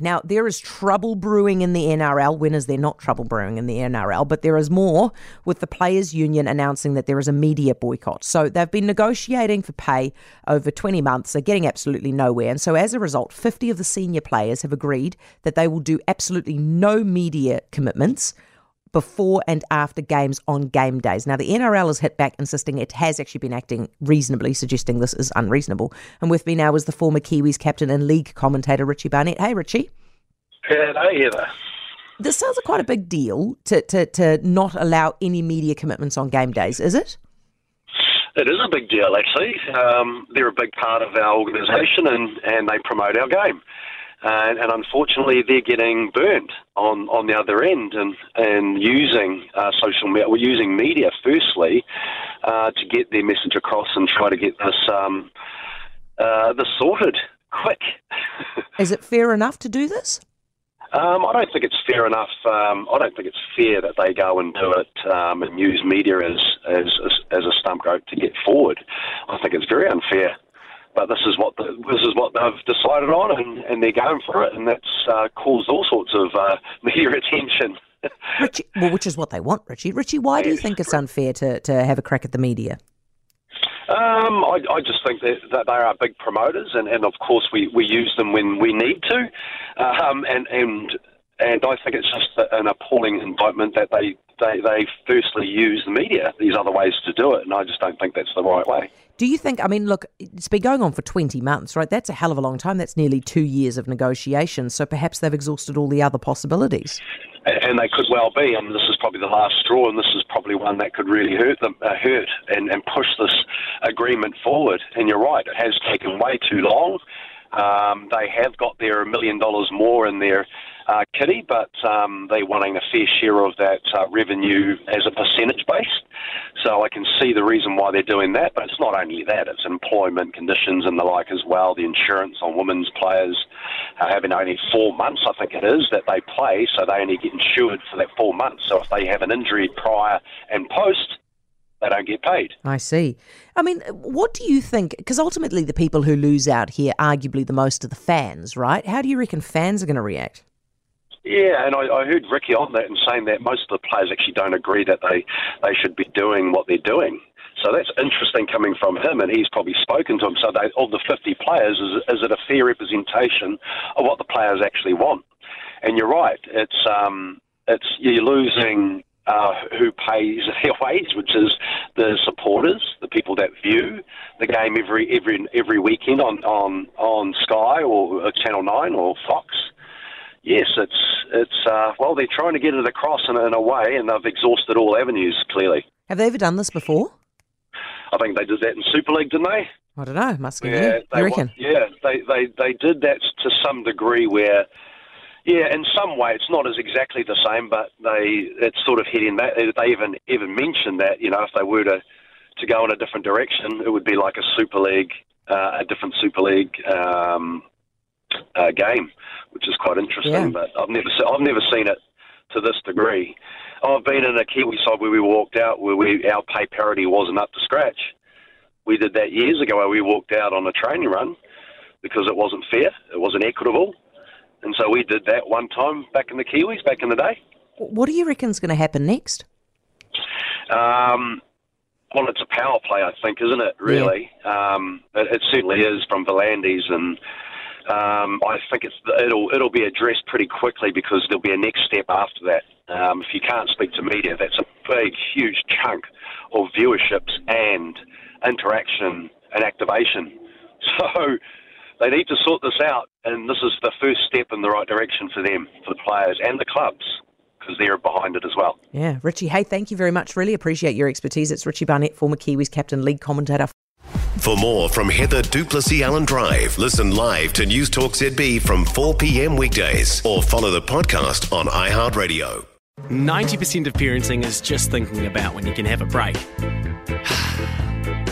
Now, there is trouble brewing in the NRL. When is there not trouble brewing in the NRL? But there is more with the Players' Union announcing that there is a media boycott. So they've been negotiating for pay over 20 months. They're getting absolutely nowhere. And so as a result, 50 of the senior players have agreed that they will do absolutely no media commitments before and after games on game days. Now, the NRL has hit back, insisting it has actually been acting reasonably, suggesting this is unreasonable. And with me now is the former Kiwis captain and league commentator, Richie Barnett. Hey, Richie. Hello, Heather. This sounds like quite a big deal to, to, to not allow any media commitments on game days, is it? It is a big deal, actually. Um, they're a big part of our organisation and, and they promote our game and, and unfortunately they're getting burnt on, on the other end and, and using uh, social media, we're using media firstly uh, to get their message across and try to get this, um, uh, this sorted quick. Is it fair enough to do this? Um, I don't think it's fair enough. Um, I don't think it's fair that they go and do it um, and use media as, as as a stump rope to get forward. I think it's very unfair but this is what the, this is what they've decided on, and, and they're going for it, and that's uh, caused all sorts of uh, media attention. Richie, well, which is what they want, Richie. Richie, why do you think it's unfair to, to have a crack at the media? Um, I, I, just think that, that, they are big promoters, and, and of course we, we use them when we need to, um, and and and I think it's just an appalling indictment that they, they they firstly use the media. These other ways to do it, and I just don't think that's the right way. Do you think, I mean, look, it's been going on for 20 months, right? That's a hell of a long time. That's nearly two years of negotiations. So perhaps they've exhausted all the other possibilities. And they could well be. I mean, this is probably the last straw, and this is probably one that could really hurt them, uh, hurt and, and push this agreement forward. And you're right, it has taken way too long. Um, they have got their million dollars more in their uh, kitty, but um, they're wanting a fair share of that uh, revenue as a percentage base. So I can see the reason why they're doing that, but it's not only that, it's employment conditions and the like as well, the insurance on women's players uh, having only four months, I think it is, that they play, so they only get insured for that four months. So if they have an injury prior and post, they don't get paid. I see. I mean, what do you think? Because ultimately, the people who lose out here, arguably the most, are the fans, right? How do you reckon fans are going to react? Yeah, and I, I heard Ricky on that and saying that most of the players actually don't agree that they, they should be doing what they're doing. So that's interesting coming from him, and he's probably spoken to them. So they, of the 50 players, is, is it a fair representation of what the players actually want? And you're right. It's um, it's you're losing uh, who pays their wage, which is the supporters, the people that view the game every every every weekend on on on Sky or Channel Nine or Fox yes, it's it's uh, well, they're trying to get it across in, in a way, and they've exhausted all avenues. Clearly, have they ever done this before? I think they did that in Super League, didn't they? I don't know. Must be. Yeah, you reckon? Yeah, they, they they did that to some degree where. Yeah, in some way it's not as exactly the same, but they it's sort of heading that. They even even mentioned that you know if they were to to go in a different direction, it would be like a Super League, uh, a different Super League um, uh, game, which is quite interesting. Yeah. But I've never I've never seen it to this degree. I've been in a Kiwi side where we walked out where we our pay parity wasn't up to scratch. We did that years ago where we walked out on a training run because it wasn't fair, it wasn't equitable, and so we did that one time back in the Kiwis back in the day. What do you reckon is going to happen next? Um, well, it's a power play, I think, isn't it? Really, yeah. um, it, it, certainly is from V'landys and um, I think it's it'll it'll be addressed pretty quickly because there'll be a next step after that. Um, if you can't speak to media, that's a big, huge chunk of viewerships and interaction and activation. So they need to sort this out, and this is the first step in the right direction for them, for the players and the clubs because they're behind it as well. Yeah, Richie, hey, thank you very much. Really appreciate your expertise. It's Richie Barnett, former Kiwis captain, league commentator. For more from Heather du Plessis-Allen Drive, listen live to News Talk ZB from 4 p.m. weekdays or follow the podcast on iHeartRadio. 90% of parenting is just thinking about when you can have a break.